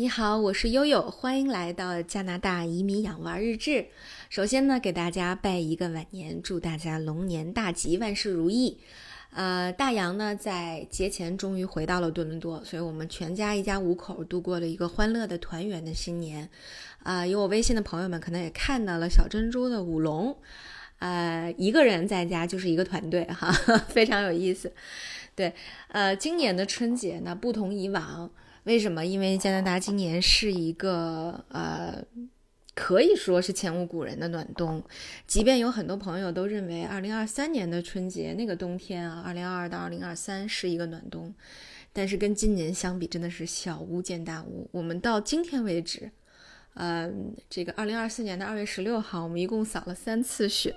你好，我是悠悠，欢迎来到加拿大移民养娃日志。首先呢，给大家拜一个晚年，祝大家龙年大吉，万事如意。呃，大洋呢在节前终于回到了多伦多，所以我们全家一家五口度过了一个欢乐的团圆的新年。啊，有我微信的朋友们可能也看到了小珍珠的舞龙，呃，一个人在家就是一个团队哈，非常有意思。对，呃，今年的春节呢不同以往。为什么？因为加拿大今年是一个呃，可以说是前无古人的暖冬。即便有很多朋友都认为二零二三年的春节那个冬天啊，二零二二到二零二三是一个暖冬，但是跟今年相比，真的是小巫见大巫。我们到今天为止，呃，这个二零二四年的二月十六号，我们一共扫了三次雪。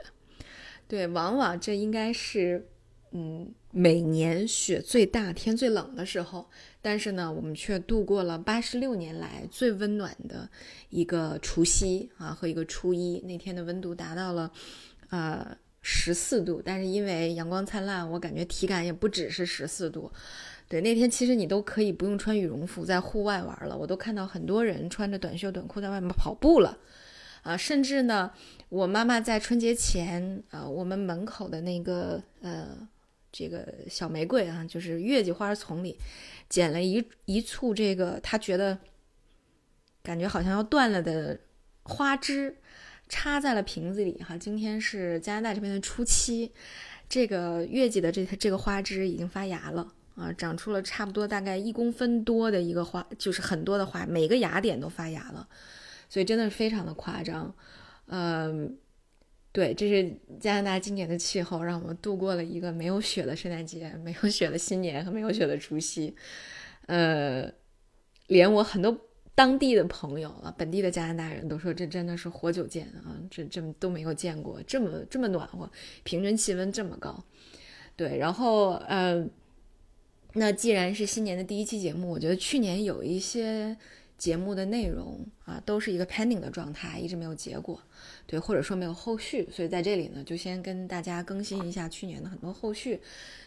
对，往往这应该是。嗯，每年雪最大、天最冷的时候，但是呢，我们却度过了八十六年来最温暖的一个除夕啊和一个初一。那天的温度达到了呃十四度，但是因为阳光灿烂，我感觉体感也不只是十四度。对，那天其实你都可以不用穿羽绒服在户外玩了，我都看到很多人穿着短袖短裤在外面跑步了啊，甚至呢，我妈妈在春节前啊，我们门口的那个呃。这个小玫瑰啊，就是月季花丛里捡了一一簇这个，他觉得感觉好像要断了的花枝，插在了瓶子里哈。今天是加拿大这边的初七，这个月季的这这个花枝已经发芽了啊，长出了差不多大概一公分多的一个花，就是很多的花，每个芽点都发芽了，所以真的是非常的夸张，嗯。对，这是加拿大今年的气候，让我们度过了一个没有雪的圣诞节，没有雪的新年和没有雪的除夕。呃，连我很多当地的朋友啊，本地的加拿大人都说，这真的是活久见啊，这这么都没有见过这么这么暖和，平均气温这么高。对，然后呃，那既然是新年的第一期节目，我觉得去年有一些。节目的内容啊，都是一个 pending 的状态，一直没有结果，对，或者说没有后续，所以在这里呢，就先跟大家更新一下去年的很多后续。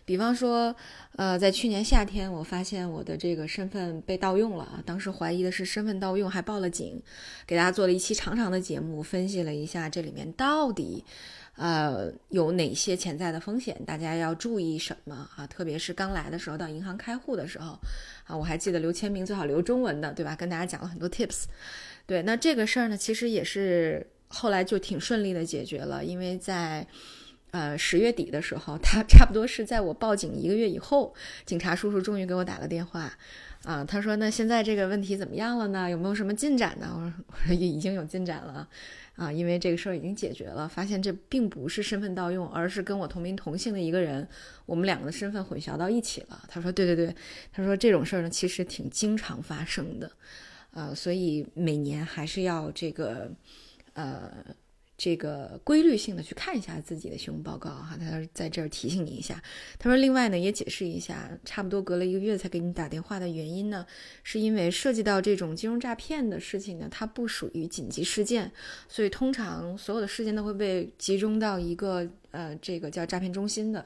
比方说，呃，在去年夏天，我发现我的这个身份被盗用了啊，当时怀疑的是身份盗用，还报了警，给大家做了一期长长的节目，分析了一下这里面到底。呃，有哪些潜在的风险？大家要注意什么啊？特别是刚来的时候，到银行开户的时候，啊，我还记得留签名最好留中文的，对吧？跟大家讲了很多 tips。对，那这个事儿呢，其实也是后来就挺顺利的解决了，因为在呃十月底的时候，他差不多是在我报警一个月以后，警察叔叔终于给我打了电话，啊，他说那现在这个问题怎么样了呢？有没有什么进展呢？我说 我说已经有进展了。啊，因为这个事儿已经解决了，发现这并不是身份盗用，而是跟我同名同姓的一个人，我们两个的身份混淆到一起了。他说：“对对对，他说这种事儿呢，其实挺经常发生的，呃，所以每年还是要这个，呃。”这个规律性的去看一下自己的信用报告哈，他在这儿提醒你一下。他说，另外呢也解释一下，差不多隔了一个月才给你打电话的原因呢，是因为涉及到这种金融诈骗的事情呢，它不属于紧急事件，所以通常所有的事件都会被集中到一个呃这个叫诈骗中心的，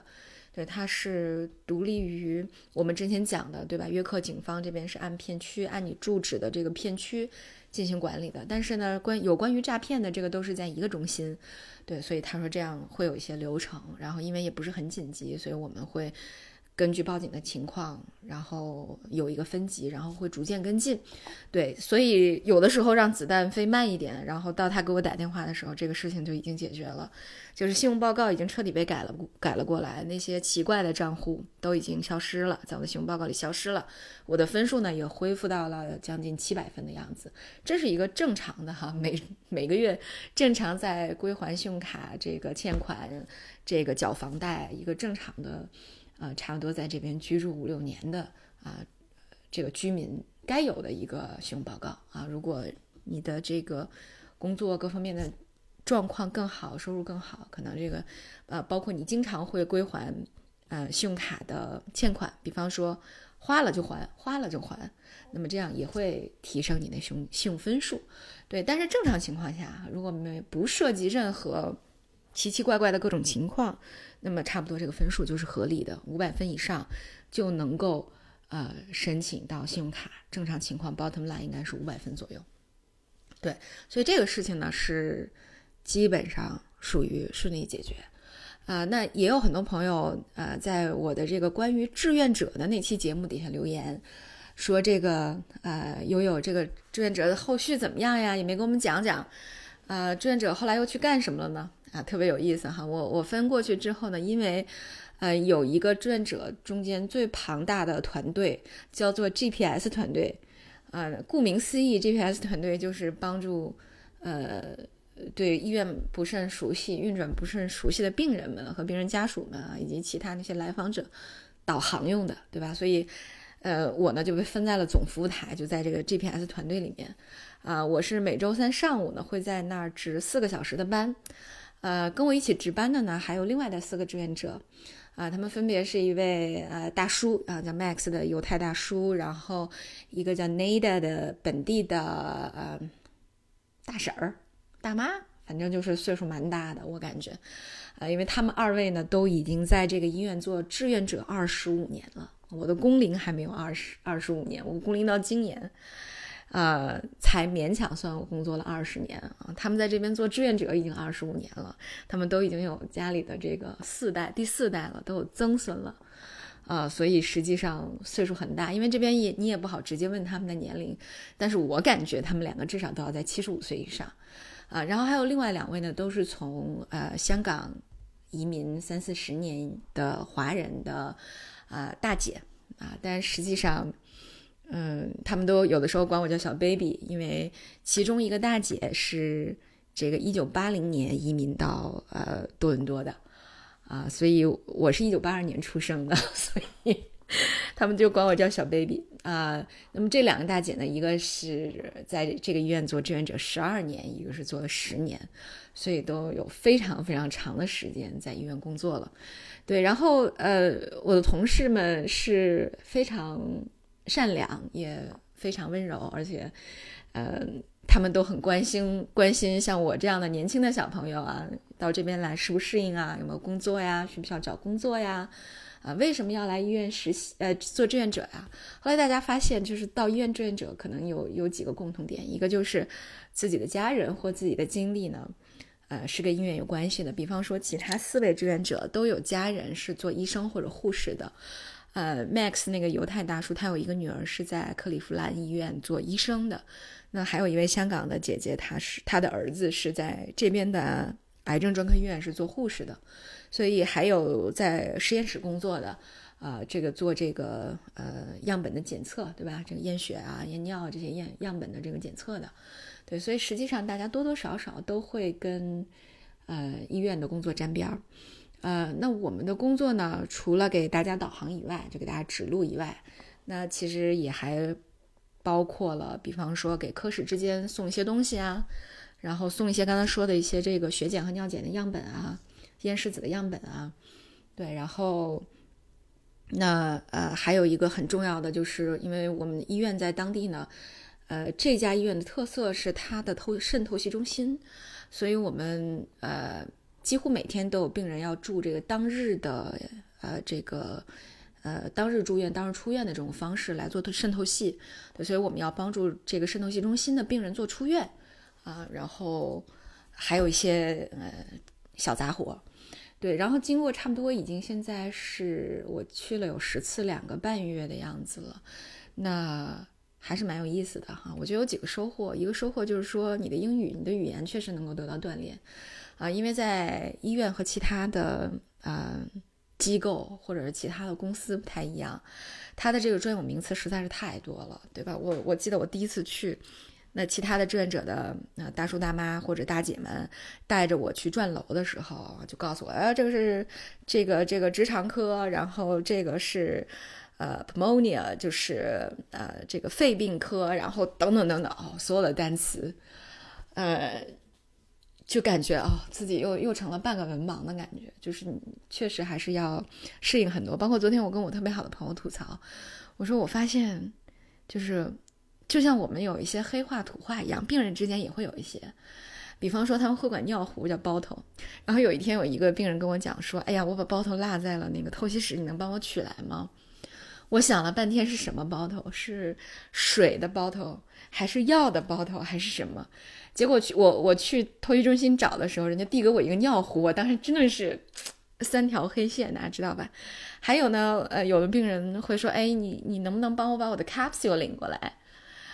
对，它是独立于我们之前讲的，对吧？约克警方这边是按片区，按你住址的这个片区。进行管理的，但是呢，关有关于诈骗的这个都是在一个中心，对，所以他说这样会有一些流程，然后因为也不是很紧急，所以我们会。根据报警的情况，然后有一个分级，然后会逐渐跟进。对，所以有的时候让子弹飞慢一点，然后到他给我打电话的时候，这个事情就已经解决了。就是信用报告已经彻底被改了，改了过来，那些奇怪的账户都已经消失了，在我的信用报告里消失了。我的分数呢也恢复到了将近七百分的样子，这是一个正常的哈，每每个月正常在归还信用卡这个欠款，这个缴房贷一个正常的。呃，差不多在这边居住五六年的啊，这个居民该有的一个信用报告啊。如果你的这个工作各方面的状况更好，收入更好，可能这个呃，包括你经常会归还呃信用卡的欠款，比方说花了就还，花了就还，那么这样也会提升你的信用信用分数。对，但是正常情况下，如果没不涉及任何奇奇怪怪的各种情况。那么差不多这个分数就是合理的，五百分以上就能够呃申请到信用卡。正常情况，bottom line 应该是五百分左右。对，所以这个事情呢是基本上属于顺利解决。啊，那也有很多朋友呃，在我的这个关于志愿者的那期节目底下留言，说这个呃，悠悠这个志愿者的后续怎么样呀？也没给我们讲讲。呃，志愿者后来又去干什么了呢？啊，特别有意思哈。我我分过去之后呢，因为呃有一个志愿者中间最庞大的团队叫做 GPS 团队，呃，顾名思义，GPS 团队就是帮助呃。对医院不甚熟悉、运转不甚熟悉的病人们和病人家属们啊，以及其他那些来访者导航用的，对吧？所以，呃，我呢就被分在了总服务台，就在这个 GPS 团队里面。啊，我是每周三上午呢会在那儿值四个小时的班。呃，跟我一起值班的呢还有另外的四个志愿者，啊，他们分别是一位呃大叔啊，叫 Max 的犹太大叔，然后一个叫 Nada 的本地的呃大婶儿。大妈，反正就是岁数蛮大的，我感觉，呃，因为他们二位呢都已经在这个医院做志愿者二十五年了，我的工龄还没有二十二十五年，我工龄到今年，呃，才勉强算我工作了二十年啊。他们在这边做志愿者已经二十五年了，他们都已经有家里的这个四代、第四代了，都有曾孙了，啊，所以实际上岁数很大。因为这边也你也不好直接问他们的年龄，但是我感觉他们两个至少都要在七十五岁以上。啊，然后还有另外两位呢，都是从呃香港移民三四十年的华人的啊大姐啊，但实际上，嗯，他们都有的时候管我叫小 baby，因为其中一个大姐是这个一九八零年移民到呃多伦多的啊，所以我是一九八二年出生的，所以。他们就管我叫小 baby 啊。那么这两个大姐呢，一个是在这个医院做志愿者十二年，一个是做了十年，所以都有非常非常长的时间在医院工作了。对，然后呃，我的同事们是非常善良，也非常温柔，而且呃，他们都很关心关心像我这样的年轻的小朋友啊，到这边来适不适应啊，有没有工作呀，需不需要找工作呀？啊，为什么要来医院实习？呃，做志愿者呀？后来大家发现，就是到医院志愿者可能有有几个共同点，一个就是自己的家人或自己的经历呢，呃，是跟医院有关系的。比方说，其他四位志愿者都有家人是做医生或者护士的。呃，Max 那个犹太大叔，他有一个女儿是在克利夫兰医院做医生的。那还有一位香港的姐姐，她是她的儿子是在这边的癌症专科医院是做护士的。所以还有在实验室工作的，啊，这个做这个呃样本的检测，对吧？这个验血啊、验尿这些验样本的这个检测的，对，所以实际上大家多多少少都会跟呃医院的工作沾边儿，呃，那我们的工作呢，除了给大家导航以外，就给大家指路以外，那其实也还包括了，比方说给科室之间送一些东西啊，然后送一些刚才说的一些这个血检和尿检的样本啊。咽拭子的样本啊，对，然后那呃还有一个很重要的，就是因为我们医院在当地呢，呃这家医院的特色是它的透肾透析中心，所以我们呃几乎每天都有病人要住这个当日的呃这个呃当日住院当日出院的这种方式来做渗透析，对，所以我们要帮助这个渗透析中心的病人做出院啊，然后还有一些呃小杂活。对，然后经过差不多已经现在是我去了有十次两个半月的样子了，那还是蛮有意思的哈。我觉得有几个收获，一个收获就是说你的英语、你的语言确实能够得到锻炼啊，因为在医院和其他的呃机构或者是其他的公司不太一样，它的这个专有名词实在是太多了，对吧？我我记得我第一次去。那其他的志愿者的呃大叔大妈或者大姐们带着我去转楼的时候，就告诉我，哎，这个是这个这个直肠科，然后这个是呃 pneumonia，就是呃这个肺病科，然后等等等等，所有的单词，呃，就感觉哦自己又又成了半个文盲的感觉，就是确实还是要适应很多。包括昨天我跟我特别好的朋友吐槽，我说我发现就是。就像我们有一些黑话土话一样，病人之间也会有一些。比方说，他们会管尿壶叫包头。然后有一天，有一个病人跟我讲说：“哎呀，我把包头落在了那个透析室，你能帮我取来吗？”我想了半天是什么包头？是水的包头，还是药的包头，还是什么？结果去我我去透析中心找的时候，人家递给我一个尿壶，我当时真的是三条黑线，大家知道吧？还有呢，呃，有的病人会说，哎，你你能不能帮我把我的 capsule 领过来？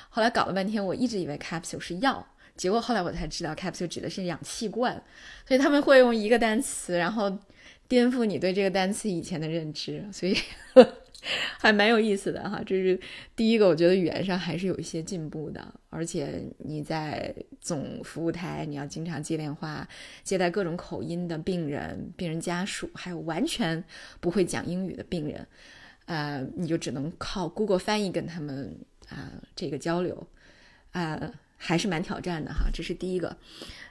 后来搞了半天，我一直以为 capsule 是药，结果后来我才知道 capsule 指的是氧气罐，所以他们会用一个单词，然后颠覆你对这个单词以前的认知，所以。还蛮有意思的哈，这是第一个，我觉得语言上还是有一些进步的，而且你在总服务台，你要经常接电话，接待各种口音的病人、病人家属，还有完全不会讲英语的病人，呃，你就只能靠 Google 翻译跟他们啊这个交流，啊，还是蛮挑战的哈，这是第一个。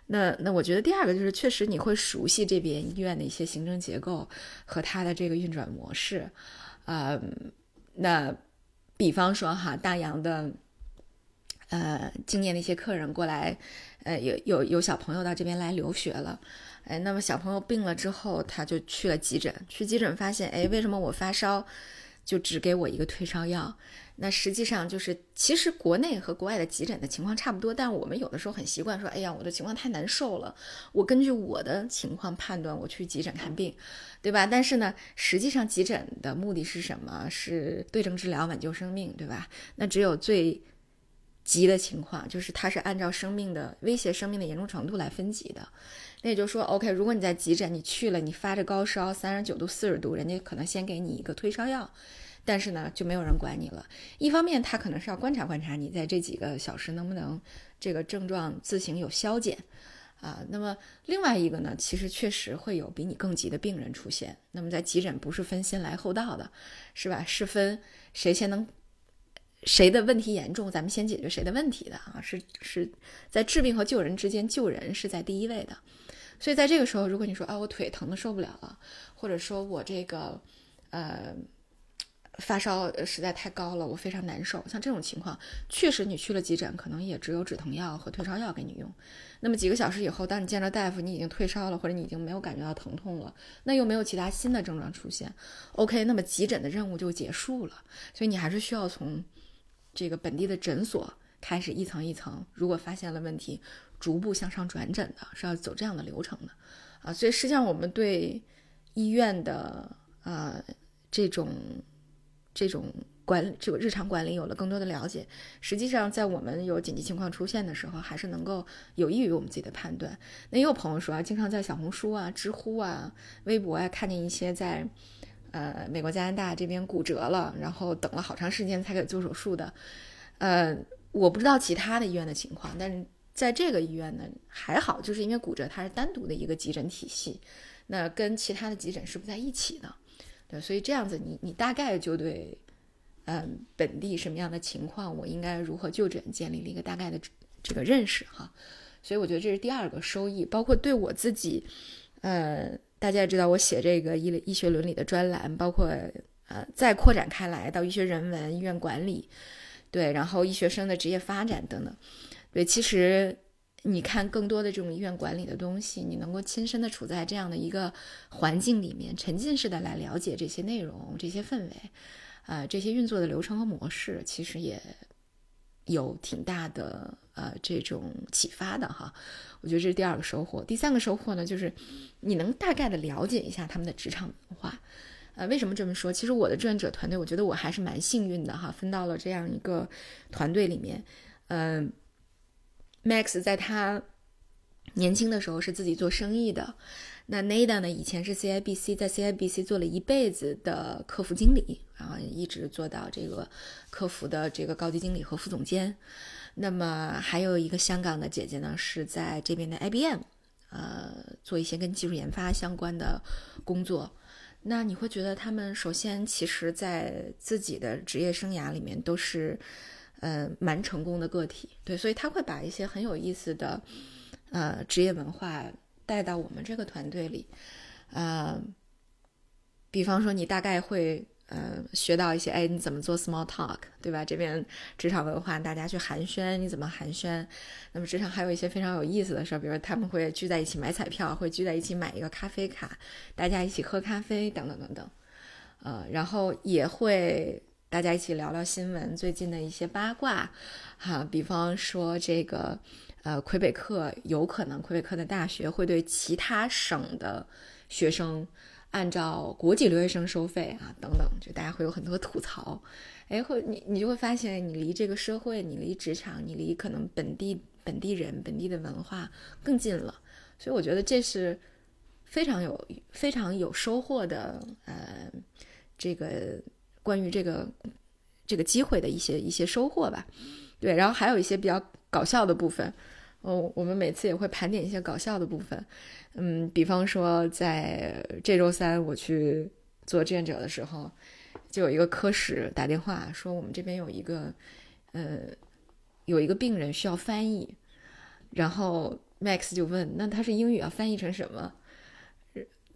那那我觉得第二个就是，确实你会熟悉这边医院的一些行政结构和它的这个运转模式。呃，那比方说哈，大洋的呃，今年的一些客人过来，呃，有有有小朋友到这边来留学了，哎，那么小朋友病了之后，他就去了急诊，去急诊发现，哎，为什么我发烧？就只给我一个退烧药，那实际上就是，其实国内和国外的急诊的情况差不多，但我们有的时候很习惯说，哎呀，我的情况太难受了，我根据我的情况判断我去急诊看病，对吧？但是呢，实际上急诊的目的是什么？是对症治疗，挽救生命，对吧？那只有最急的情况，就是它是按照生命的威胁、生命的严重程度来分级的。那也就是说，OK，如果你在急诊，你去了，你发着高烧，三十九度、四十度，人家可能先给你一个退烧药，但是呢，就没有人管你了。一方面，他可能是要观察观察你在这几个小时能不能这个症状自行有消减啊。那么另外一个呢，其实确实会有比你更急的病人出现。那么在急诊不是分先来后到的，是吧？是分谁先能谁的问题严重，咱们先解决谁的问题的啊？是是在治病和救人之间，救人是在第一位的。所以在这个时候，如果你说啊，我腿疼的受不了了，或者说我这个，呃，发烧实在太高了，我非常难受，像这种情况，确实你去了急诊，可能也只有止疼药和退烧药给你用。那么几个小时以后，当你见着大夫，你已经退烧了，或者你已经没有感觉到疼痛了，那又没有其他新的症状出现，OK，那么急诊的任务就结束了。所以你还是需要从这个本地的诊所开始一层一层，如果发现了问题。逐步向上转诊的是要走这样的流程的，啊，所以实际上我们对医院的啊这种这种管这个日常管理有了更多的了解。实际上，在我们有紧急情况出现的时候，还是能够有益于我们自己的判断。那也有朋友说啊，经常在小红书啊、知乎啊、微博啊看见一些在呃美国、加拿大这边骨折了，然后等了好长时间才给做手术的。呃，我不知道其他的医院的情况，但是。在这个医院呢还好，就是因为骨折它是单独的一个急诊体系，那跟其他的急诊是不在一起的，所以这样子你你大概就对，嗯，本地什么样的情况，我应该如何就诊，建立了一个大概的这个认识哈，所以我觉得这是第二个收益，包括对我自己，呃，大家也知道我写这个医医学伦理的专栏，包括呃再扩展开来到医学人文、医院管理，对，然后医学生的职业发展等等。对，其实你看更多的这种医院管理的东西，你能够亲身的处在这样的一个环境里面，沉浸式的来了解这些内容、这些氛围，呃，这些运作的流程和模式，其实也有挺大的呃这种启发的哈。我觉得这是第二个收获。第三个收获呢，就是你能大概的了解一下他们的职场文化。呃，为什么这么说？其实我的志愿者团队，我觉得我还是蛮幸运的哈，分到了这样一个团队里面，嗯。Max 在他年轻的时候是自己做生意的，那 Nada 呢？以前是 CIBC，在 CIBC 做了一辈子的客服经理，然后一直做到这个客服的这个高级经理和副总监。那么还有一个香港的姐姐呢，是在这边的 IBM，呃，做一些跟技术研发相关的工作。那你会觉得他们首先其实在自己的职业生涯里面都是。嗯，蛮成功的个体，对，所以他会把一些很有意思的，呃，职业文化带到我们这个团队里，呃，比方说你大概会呃学到一些，哎，你怎么做 small talk，对吧？这边职场文化，大家去寒暄，你怎么寒暄？那么职场还有一些非常有意思的事儿，比如他们会聚在一起买彩票，会聚在一起买一个咖啡卡，大家一起喝咖啡，等等等等，呃，然后也会。大家一起聊聊新闻，最近的一些八卦，哈，比方说这个，呃，魁北克有可能魁北克的大学会对其他省的学生按照国际留学生收费啊，等等，就大家会有很多吐槽，哎，会你你就会发现，你离这个社会，你离职场，你离可能本地本地人本地的文化更近了，所以我觉得这是非常有非常有收获的，呃，这个。关于这个这个机会的一些一些收获吧，对，然后还有一些比较搞笑的部分，哦，我们每次也会盘点一些搞笑的部分，嗯，比方说在这周三我去做志愿者的时候，就有一个科室打电话说我们这边有一个呃有一个病人需要翻译，然后 Max 就问那他是英语要翻译成什么，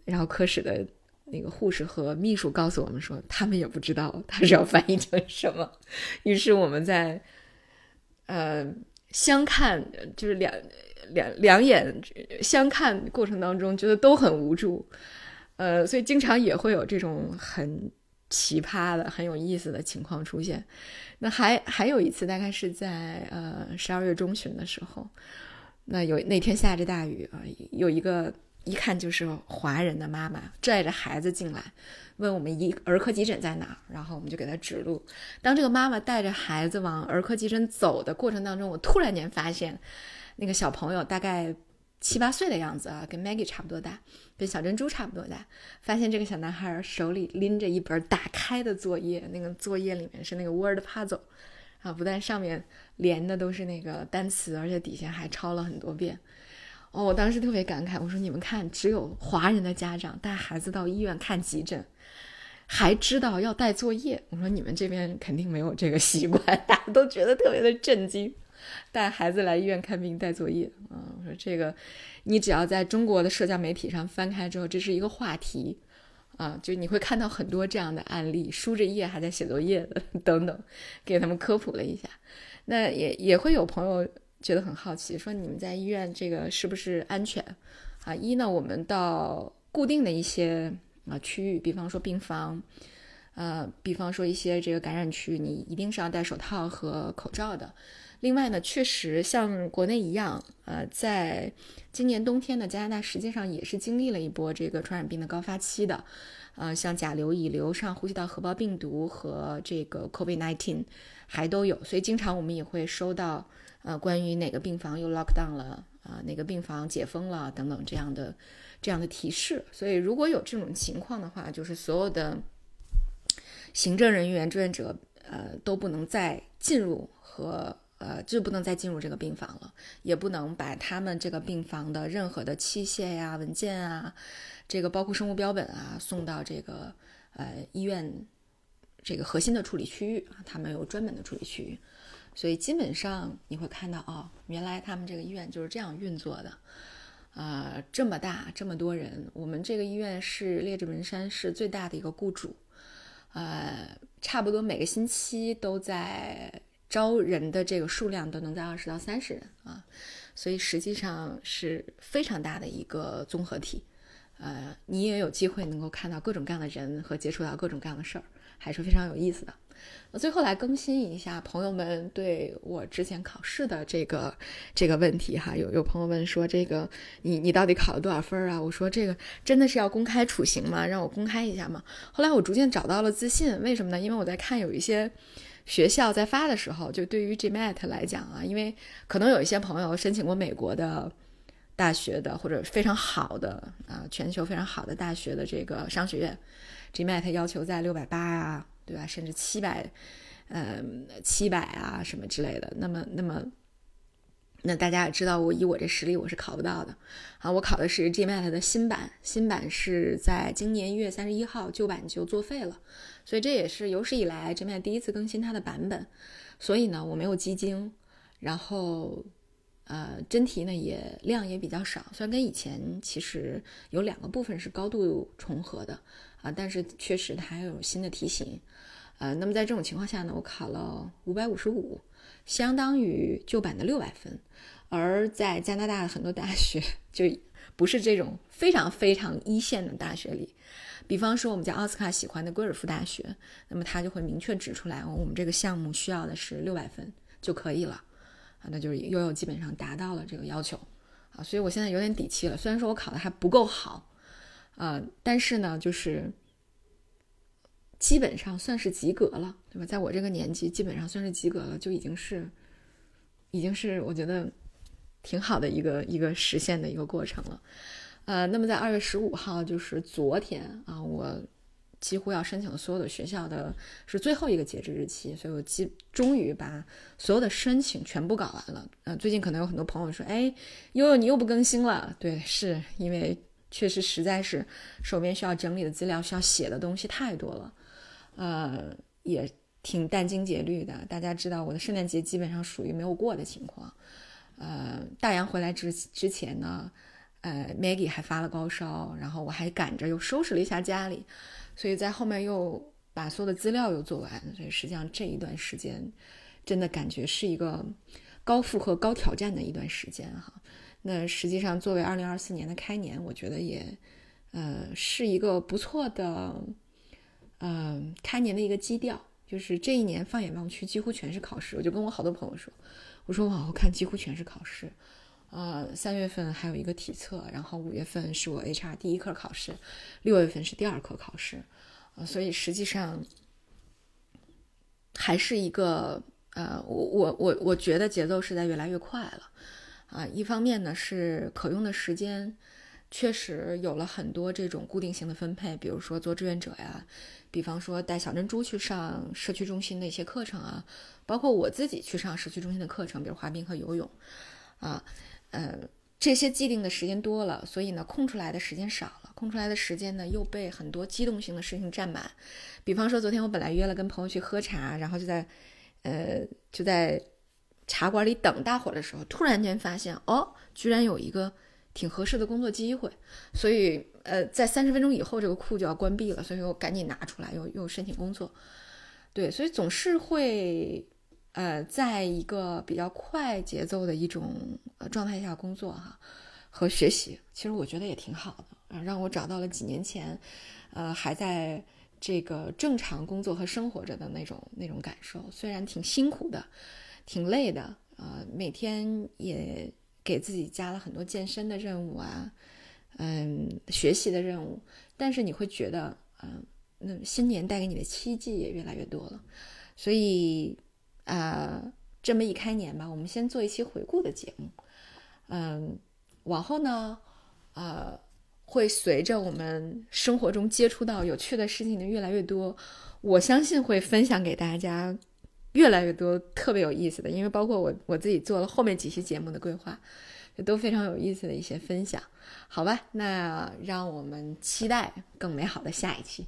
然后科室的。那个护士和秘书告诉我们说，他们也不知道他是要翻译成什么。于是我们在呃相看，就是两两两眼相看过程当中，觉得都很无助。呃，所以经常也会有这种很奇葩的、很有意思的情况出现。那还还有一次，大概是在呃十二月中旬的时候，那有那天下着大雨啊，有一个。一看就是华人的妈妈拽着孩子进来，问我们一儿科急诊在哪，然后我们就给他指路。当这个妈妈带着孩子往儿科急诊走的过程当中，我突然间发现，那个小朋友大概七八岁的样子啊，跟 Maggie 差不多大，跟小珍珠差不多大。发现这个小男孩手里拎着一本打开的作业，那个作业里面是那个 Word Puzzle 啊，不但上面连的都是那个单词，而且底下还抄了很多遍。哦，我当时特别感慨，我说你们看，只有华人的家长带孩子到医院看急诊，还知道要带作业。我说你们这边肯定没有这个习惯，大家都觉得特别的震惊，带孩子来医院看病带作业啊。我说这个，你只要在中国的社交媒体上翻开之后，这是一个话题啊，就你会看到很多这样的案例，输着液还在写作业的等等，给他们科普了一下。那也也会有朋友。觉得很好奇，说你们在医院这个是不是安全啊？一呢，我们到固定的一些啊区域，比方说病房，呃，比方说一些这个感染区，你一定是要戴手套和口罩的。另外呢，确实像国内一样，呃，在今年冬天呢，加拿大实际上也是经历了一波这个传染病的高发期的，呃，像甲流、乙流、上呼吸道合胞病毒和这个 COVID-19 还都有，所以经常我们也会收到。呃，关于哪个病房又 lock down 了啊？哪个病房解封了等等这样的这样的提示。所以如果有这种情况的话，就是所有的行政人员、志愿者呃都不能再进入和呃就不能再进入这个病房了，也不能把他们这个病房的任何的器械呀、文件啊，这个包括生物标本啊送到这个呃医院这个核心的处理区域啊，他们有专门的处理区域。所以基本上你会看到，哦，原来他们这个医院就是这样运作的，啊，这么大，这么多人。我们这个医院是列治文山市最大的一个雇主，呃，差不多每个星期都在招人的这个数量都能在二十到三十人啊，所以实际上是非常大的一个综合体，呃，你也有机会能够看到各种各样的人和接触到各种各样的事儿，还是非常有意思的。那最后来更新一下朋友们对我之前考试的这个这个问题哈，有有朋友问说这个你你到底考了多少分啊？我说这个真的是要公开处刑吗？让我公开一下吗？后来我逐渐找到了自信，为什么呢？因为我在看有一些学校在发的时候，就对于 GMAT 来讲啊，因为可能有一些朋友申请过美国的大学的或者非常好的啊全球非常好的大学的这个商学院，GMAT 要求在六百八啊。对吧？甚至七百，呃，七百啊，什么之类的。那么，那么，那大家也知道，我以我这实力，我是考不到的啊。我考的是 GMAT 的新版，新版是在今年一月三十一号，旧版就作废了。所以这也是有史以来 GMAT 第一次更新它的版本。所以呢，我没有基金，然后，呃，真题呢也量也比较少。虽然跟以前其实有两个部分是高度重合的啊，但是确实它还有新的题型。呃，那么在这种情况下呢，我考了五百五十五，相当于旧版的六百分。而在加拿大的很多大学，就不是这种非常非常一线的大学里。比方说，我们家奥斯卡喜欢的贵尔夫大学，那么他就会明确指出来，我们这个项目需要的是六百分就可以了，啊，那就是悠悠基本上达到了这个要求，啊，所以我现在有点底气了。虽然说我考的还不够好，呃，但是呢，就是基本上算是及格了，对吧？在我这个年纪，基本上算是及格了，就已经是，已经是我觉得挺好的一个一个实现的一个过程了。呃，那么在二月十五号，就是昨天啊，我几乎要申请所有的学校的是最后一个截止日期，所以我基终于把所有的申请全部搞完了。呃，最近可能有很多朋友说，哎，悠悠你又不更新了？对，是因为确实实在是手边需要整理的资料、需要写的东西太多了，呃，也挺殚精竭虑的。大家知道，我的圣诞节基本上属于没有过的情况。呃，大洋回来之之前呢。呃，Maggie 还发了高烧，然后我还赶着又收拾了一下家里，所以在后面又把所有的资料又做完，所以实际上这一段时间真的感觉是一个高负荷、高挑战的一段时间哈。那实际上作为2024年的开年，我觉得也呃是一个不错的呃开年的一个基调，就是这一年放眼望去几乎全是考试，我就跟我好多朋友说，我说往后看几乎全是考试。呃，三月份还有一个体测，然后五月份是我 HR 第一科考试，六月份是第二科考试，呃，所以实际上还是一个呃，我我我我觉得节奏是在越来越快了，啊，一方面呢是可用的时间确实有了很多这种固定性的分配，比如说做志愿者呀，比方说带小珍珠去上社区中心的一些课程啊，包括我自己去上社区中心的课程，比如滑冰和游泳，啊。呃这些既定的时间多了，所以呢，空出来的时间少了。空出来的时间呢，又被很多机动性的事情占满。比方说，昨天我本来约了跟朋友去喝茶，然后就在，呃，就在茶馆里等大伙的时候，突然间发现，哦，居然有一个挺合适的工作机会。所以，呃，在三十分钟以后，这个库就要关闭了，所以我赶紧拿出来，又又申请工作。对，所以总是会。呃，在一个比较快节奏的一种呃状态下工作哈和学习，其实我觉得也挺好的啊，让我找到了几年前，呃，还在这个正常工作和生活着的那种那种感受。虽然挺辛苦的，挺累的，呃，每天也给自己加了很多健身的任务啊，嗯，学习的任务，但是你会觉得，嗯，那新年带给你的奇迹也越来越多了，所以。呃，这么一开年吧，我们先做一期回顾的节目。嗯，往后呢，呃，会随着我们生活中接触到有趣的事情的越来越多，我相信会分享给大家越来越多特别有意思的，因为包括我我自己做了后面几期节目的规划，都非常有意思的一些分享。好吧，那让我们期待更美好的下一期。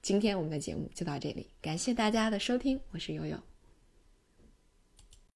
今天我们的节目就到这里，感谢大家的收听，我是悠悠。